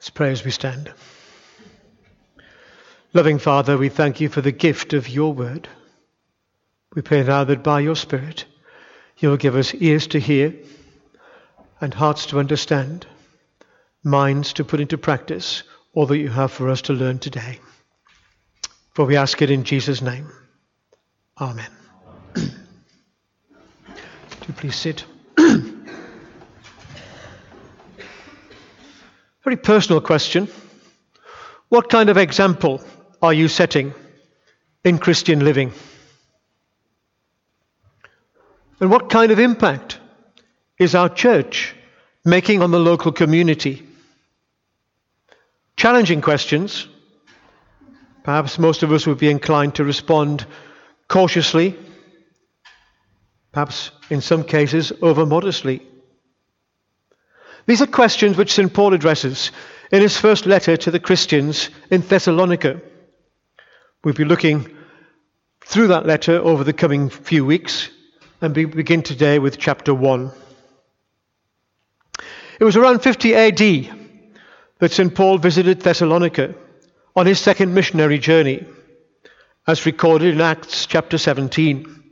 Let's pray as we stand. Loving Father, we thank you for the gift of your word. We pray now that by your Spirit you will give us ears to hear and hearts to understand, minds to put into practice all that you have for us to learn today. For we ask it in Jesus' name. Amen. Do please sit. Very personal question. What kind of example are you setting in Christian living? And what kind of impact is our church making on the local community? Challenging questions. Perhaps most of us would be inclined to respond cautiously, perhaps in some cases over modestly. These are questions which St. Paul addresses in his first letter to the Christians in Thessalonica. We'll be looking through that letter over the coming few weeks and we begin today with chapter 1. It was around 50 AD that St. Paul visited Thessalonica on his second missionary journey, as recorded in Acts chapter 17.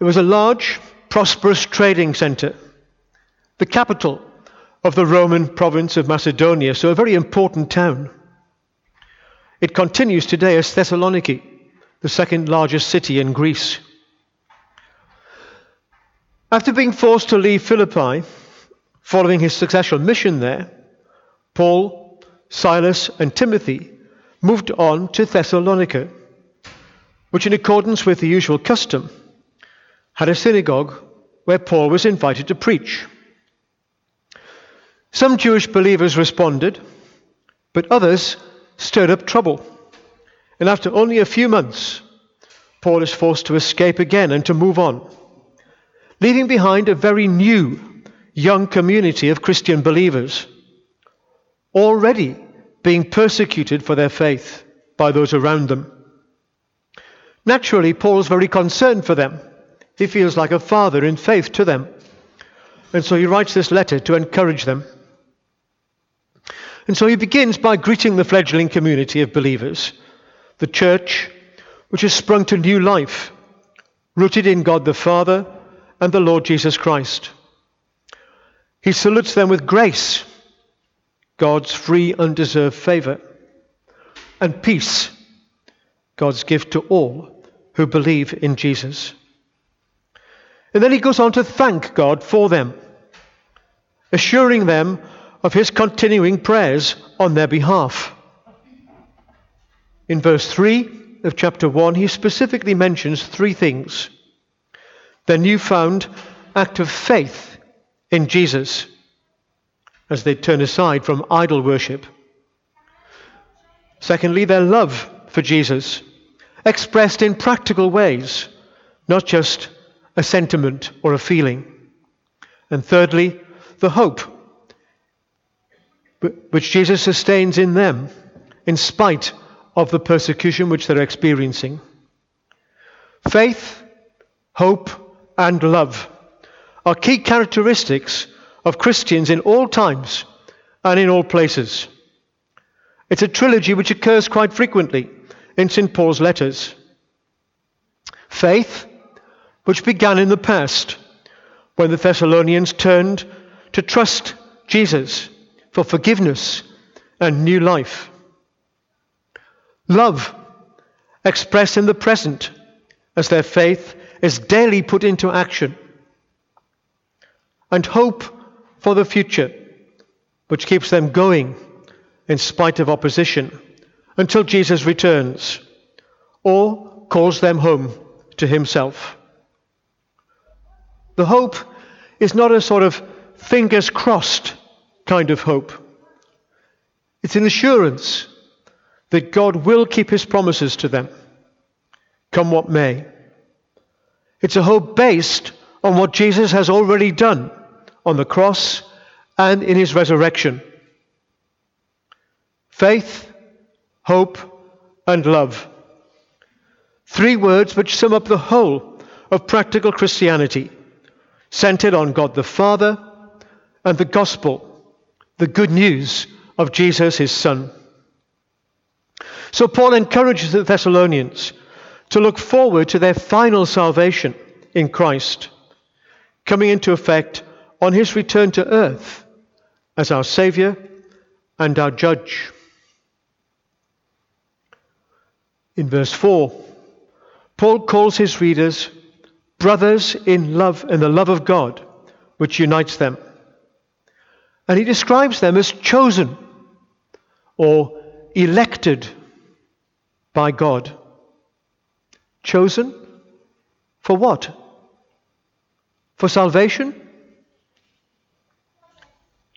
It was a large, prosperous trading center the capital of the Roman province of Macedonia, so a very important town. It continues today as Thessaloniki, the second largest city in Greece. After being forced to leave Philippi, following his successful mission there, Paul, Silas, and Timothy moved on to Thessalonica, which, in accordance with the usual custom, had a synagogue where Paul was invited to preach. Some Jewish believers responded, but others stirred up trouble. And after only a few months, Paul is forced to escape again and to move on, leaving behind a very new, young community of Christian believers, already being persecuted for their faith by those around them. Naturally, Paul is very concerned for them. He feels like a father in faith to them. And so he writes this letter to encourage them. And so he begins by greeting the fledgling community of believers, the church, which has sprung to new life, rooted in God the Father and the Lord Jesus Christ. He salutes them with grace, God's free, undeserved favor, and peace, God's gift to all who believe in Jesus. And then he goes on to thank God for them, assuring them of his continuing prayers on their behalf. In verse 3 of chapter 1, he specifically mentions three things their newfound act of faith in Jesus as they turn aside from idol worship. Secondly, their love for Jesus, expressed in practical ways, not just a sentiment or a feeling. And thirdly, the hope which Jesus sustains in them in spite of the persecution which they're experiencing. Faith, hope, and love are key characteristics of Christians in all times and in all places. It's a trilogy which occurs quite frequently in St. Paul's letters. Faith, which began in the past when the Thessalonians turned to trust Jesus for forgiveness and new life. Love, expressed in the present as their faith is daily put into action. And hope for the future, which keeps them going in spite of opposition until Jesus returns or calls them home to himself. The hope is not a sort of fingers crossed kind of hope. It's an assurance that God will keep his promises to them, come what may. It's a hope based on what Jesus has already done on the cross and in his resurrection. Faith, hope, and love. Three words which sum up the whole of practical Christianity, centered on God the Father and the gospel the good news of Jesus, his Son. So Paul encourages the Thessalonians to look forward to their final salvation in Christ, coming into effect on his return to earth as our Saviour and our Judge. In verse 4, Paul calls his readers brothers in love in the love of God which unites them. And he describes them as chosen or elected by God. Chosen for what? For salvation?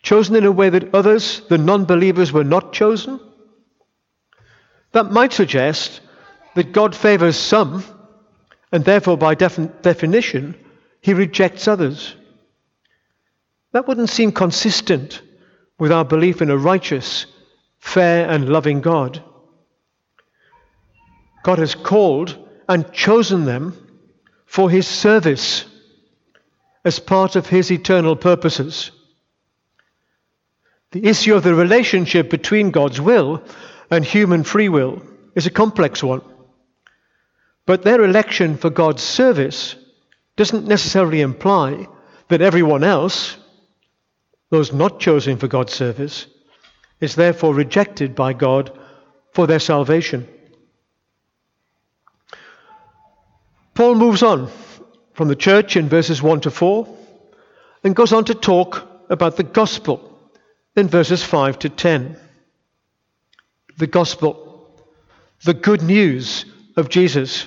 Chosen in a way that others, the non believers, were not chosen? That might suggest that God favors some, and therefore, by definition, he rejects others. That wouldn't seem consistent with our belief in a righteous, fair, and loving God. God has called and chosen them for his service as part of his eternal purposes. The issue of the relationship between God's will and human free will is a complex one. But their election for God's service doesn't necessarily imply that everyone else, those not chosen for God's service, is therefore rejected by God for their salvation. Paul moves on from the church in verses 1 to 4 and goes on to talk about the gospel in verses 5 to 10. The gospel, the good news of Jesus,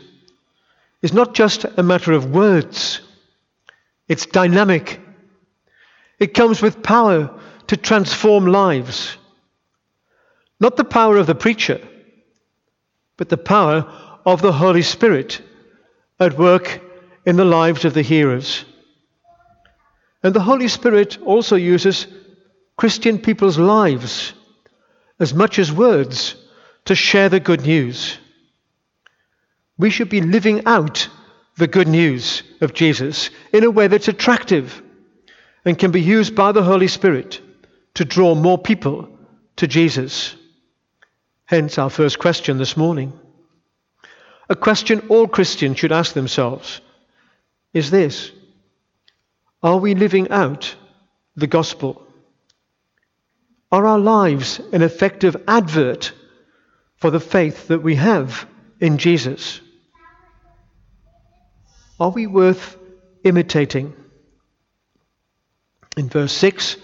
is not just a matter of words, it's dynamic. It comes with power to transform lives. Not the power of the preacher, but the power of the Holy Spirit at work in the lives of the hearers. And the Holy Spirit also uses Christian people's lives as much as words to share the good news. We should be living out the good news of Jesus in a way that's attractive and can be used by the Holy Spirit to draw more people to Jesus. Hence our first question this morning. A question all Christians should ask themselves is this Are we living out the gospel? Are our lives an effective advert for the faith that we have in Jesus? Are we worth imitating? In verse 6,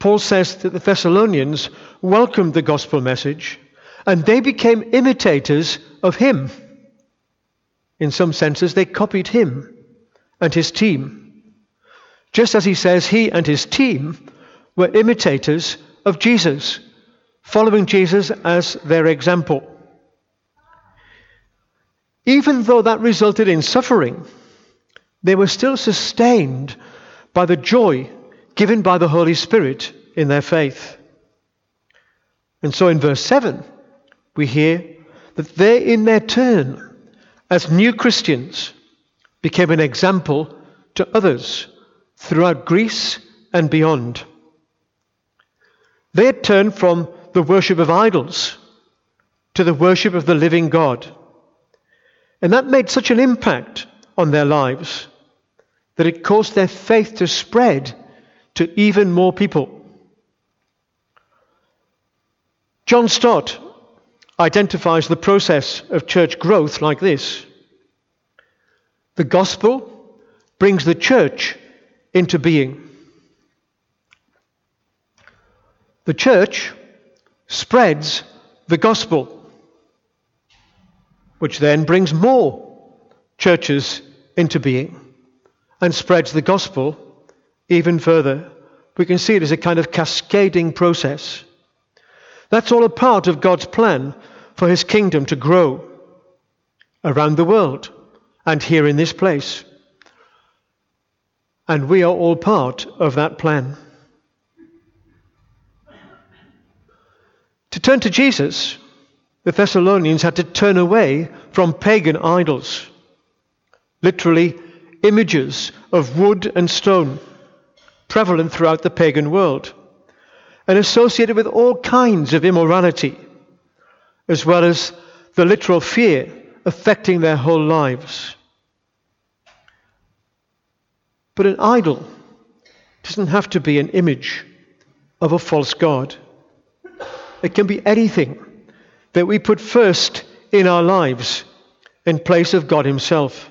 Paul says that the Thessalonians welcomed the gospel message and they became imitators of him. In some senses, they copied him and his team. Just as he says he and his team were imitators of Jesus, following Jesus as their example. Even though that resulted in suffering, they were still sustained by the joy given by the Holy Spirit in their faith. And so in verse 7, we hear that they, in their turn, as new Christians, became an example to others throughout Greece and beyond. They had turned from the worship of idols to the worship of the living God. And that made such an impact on their lives that it caused their faith to spread to even more people. John Stott identifies the process of church growth like this The gospel brings the church into being. The church spreads the gospel, which then brings more churches into being and spreads the gospel even further. We can see it as a kind of cascading process. That's all a part of God's plan for his kingdom to grow around the world and here in this place. And we are all part of that plan. To turn to Jesus, the Thessalonians had to turn away from pagan idols, literally, images of wood and stone, prevalent throughout the pagan world. and associated with all kinds of immorality, as well as the literal fear affecting their whole lives. But an idol doesn't have to be an image of a false God. It can be anything that we put first in our lives in place of God Himself.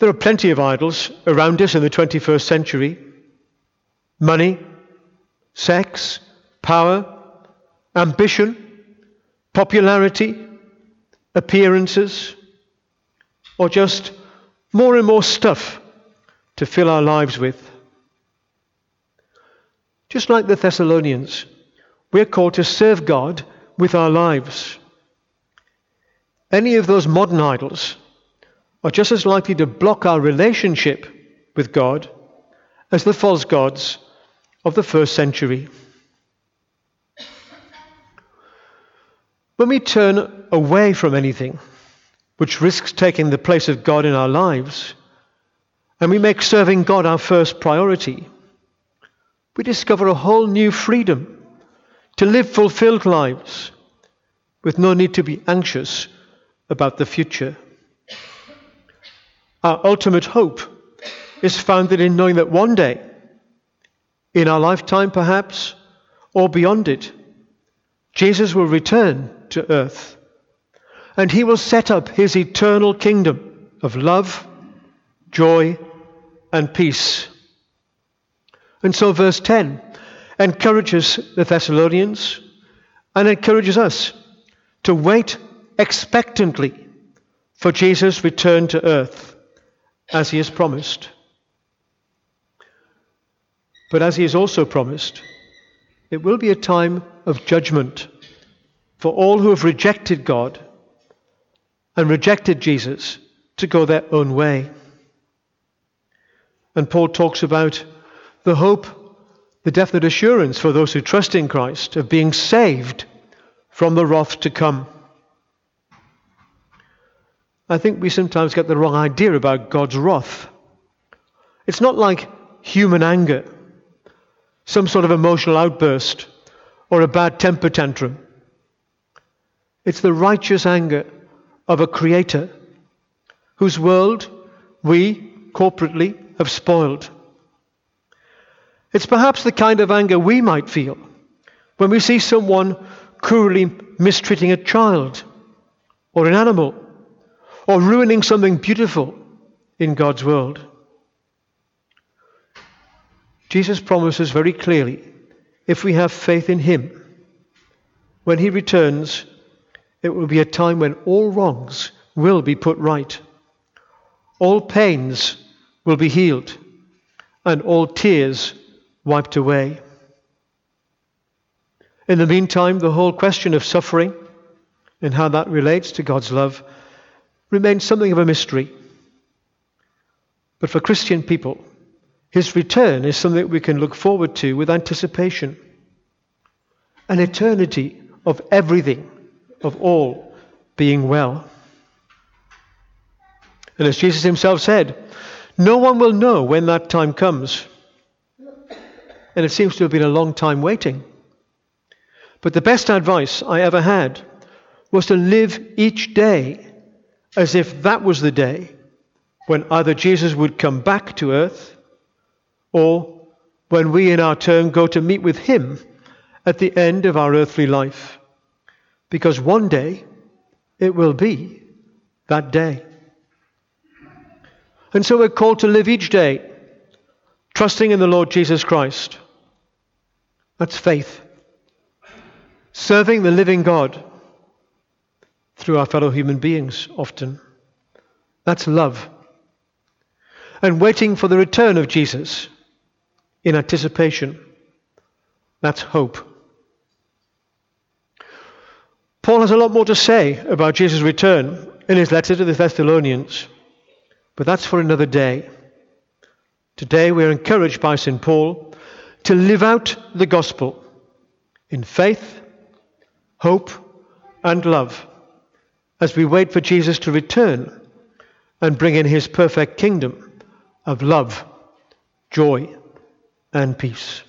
There are plenty of idols around us in the 21st century money, sex, power, ambition, popularity, appearances, or just more and more stuff to fill our lives with. Just like the Thessalonians, we're called to serve God with our lives. Any of those modern idols are just as likely to block our relationship with God as the false gods of the first century. When we turn away from anything which risks taking the place of God in our lives, and we make serving God our first priority, we discover a whole new freedom to live fulfilled lives with no need to be anxious about the future. Our ultimate hope is founded in knowing that one day, in our lifetime perhaps, or beyond it, Jesus will return to earth and he will set up his eternal kingdom of love, joy, and peace. And so, verse 10 encourages the Thessalonians and encourages us to wait expectantly for Jesus' return to earth as he has promised. But as he has also promised, it will be a time of judgment for all who have rejected God and rejected Jesus to go their own way. And Paul talks about the hope, the definite assurance for those who trust in Christ of being saved from the wrath to come. I think we sometimes get the wrong idea about God's wrath. It's not like human anger, some sort of emotional outburst, or a bad temper tantrum. It's the righteous anger of a creator whose world we corporately have spoiled. It's perhaps the kind of anger we might feel when we see someone cruelly mistreating a child or an animal or ruining something beautiful in God's world. Jesus promises very clearly if we have faith in Him, when He returns, it will be a time when all wrongs will be put right, all pains will be healed, and all tears wiped away. In the meantime, the whole question of suffering and how that relates to God's love remains something of a mystery. But for Christian people, his return is something we can look forward to with anticipation. An eternity of everything, of all being well. And as Jesus himself said, no one will know when that time comes. And it seems to have been a long time waiting. But the best advice I ever had was to live each day as if that was the day when either Jesus would come back to earth or when we in our turn go to meet with him at the end of our earthly life. Because one day it will be that day. And so we're called to live each day trusting in the Lord Jesus Christ. That's faith. Serving the living God through our fellow human beings often. That's love. And waiting for the return of Jesus in anticipation. That's hope. Paul has a lot more to say about Jesus' return in his letter to the Thessalonians, but that's for another day. Today we're encouraged by St. Paul to live out the gospel in faith, hope, and love as we wait for Jesus to return and bring in his perfect kingdom of love, joy, and peace.